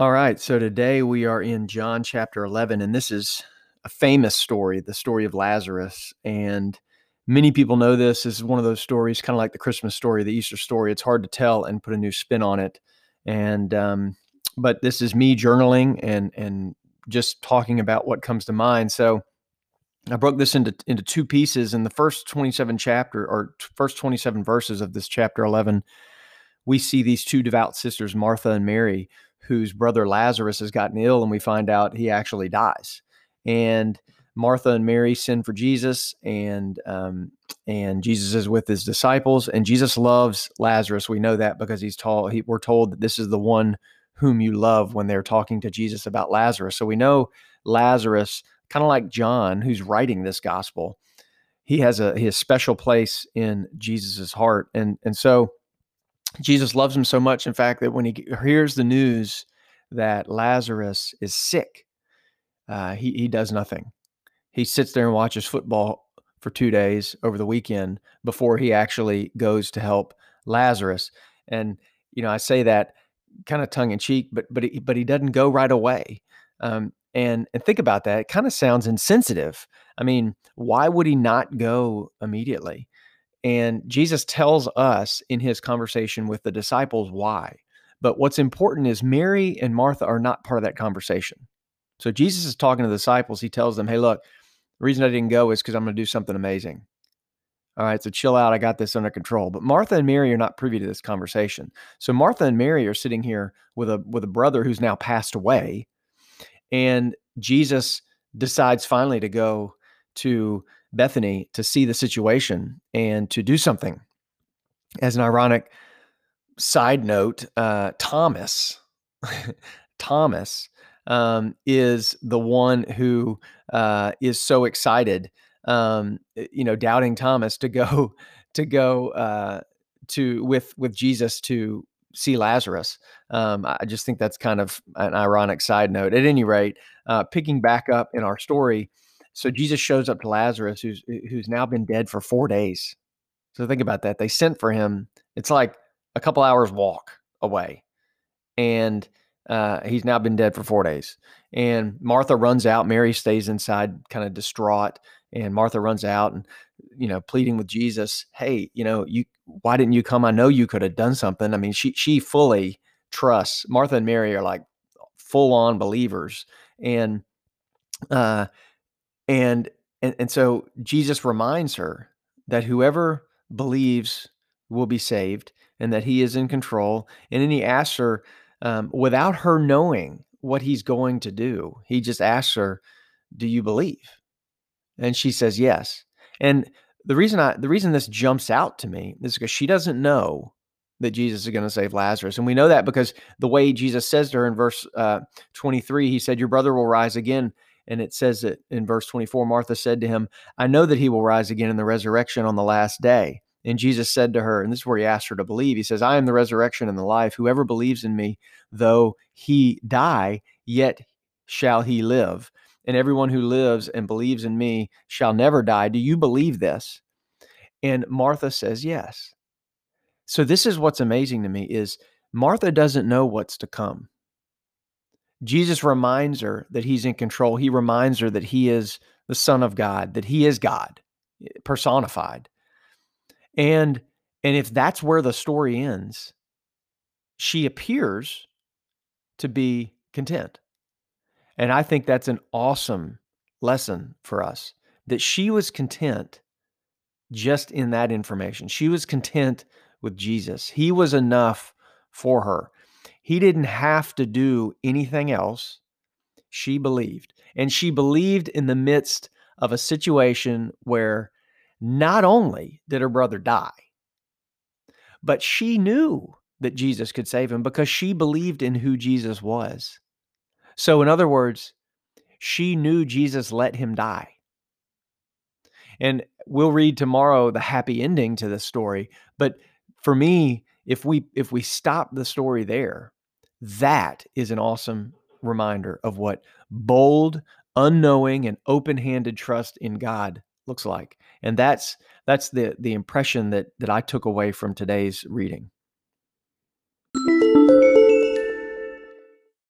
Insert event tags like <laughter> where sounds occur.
All right, so today we are in John chapter 11, and this is a famous story, the story of Lazarus. And many people know this. This is one of those stories, kind of like the Christmas story, the Easter story. It's hard to tell and put a new spin on it. And, um, but this is me journaling and, and just talking about what comes to mind. So I broke this into, into two pieces. In the first 27 chapter or first 27 verses of this chapter 11, we see these two devout sisters, Martha and Mary, whose brother Lazarus has gotten ill, and we find out he actually dies. And Martha and Mary send for Jesus, and um, and Jesus is with his disciples, and Jesus loves Lazarus. We know that because he's told he, we're told that this is the one whom you love when they're talking to Jesus about Lazarus. So we know Lazarus, kind of like John, who's writing this gospel, he has a his special place in Jesus's heart, and and so Jesus loves him so much, in fact, that when he hears the news that Lazarus is sick, uh, he, he does nothing. He sits there and watches football for two days over the weekend before he actually goes to help Lazarus. And, you know, I say that kind of tongue in cheek, but, but, he, but he doesn't go right away. Um, and, and think about that. It kind of sounds insensitive. I mean, why would he not go immediately? And Jesus tells us in his conversation with the disciples why. But what's important is Mary and Martha are not part of that conversation. So Jesus is talking to the disciples. He tells them, Hey, look, the reason I didn't go is because I'm going to do something amazing. All right, so chill out. I got this under control. But Martha and Mary are not privy to this conversation. So Martha and Mary are sitting here with a with a brother who's now passed away, and Jesus decides finally to go to Bethany to see the situation and to do something. As an ironic side note, uh, Thomas, <laughs> Thomas um, is the one who uh, is so excited, um, you know, doubting Thomas to go <laughs> to go uh, to with with Jesus to see Lazarus. Um, I just think that's kind of an ironic side note. At any rate, uh, picking back up in our story, so Jesus shows up to Lazarus, who's who's now been dead for four days. So think about that. They sent for him. It's like a couple hours walk away, and uh, he's now been dead for four days. And Martha runs out. Mary stays inside, kind of distraught. And Martha runs out and you know pleading with Jesus, "Hey, you know, you why didn't you come? I know you could have done something." I mean, she she fully trusts Martha and Mary are like full on believers, and uh, and, and and so Jesus reminds her that whoever believes will be saved and that he is in control. And then he asks her, um, without her knowing what he's going to do, he just asks her, Do you believe? And she says yes. And the reason I the reason this jumps out to me is because she doesn't know that Jesus is going to save Lazarus. And we know that because the way Jesus says to her in verse uh, 23, he said, Your brother will rise again. And it says that in verse 24, Martha said to him, I know that he will rise again in the resurrection on the last day. And Jesus said to her, and this is where he asked her to believe, he says, I am the resurrection and the life. Whoever believes in me, though he die, yet shall he live. And everyone who lives and believes in me shall never die. Do you believe this? And Martha says, Yes. So this is what's amazing to me is Martha doesn't know what's to come. Jesus reminds her that he's in control. He reminds her that he is the Son of God, that he is God eh, personified. And and if that's where the story ends, she appears to be content. And I think that's an awesome lesson for us that she was content just in that information. She was content with Jesus. He was enough for her. He didn't have to do anything else. She believed. And she believed in the midst of a situation where not only did her brother die, but she knew that Jesus could save him because she believed in who Jesus was. So, in other words, she knew Jesus let him die. And we'll read tomorrow the happy ending to this story. But for me, if we if we stop the story there, that is an awesome reminder of what bold, unknowing, and open-handed trust in God looks like. And that's that's the the impression that that I took away from today's reading.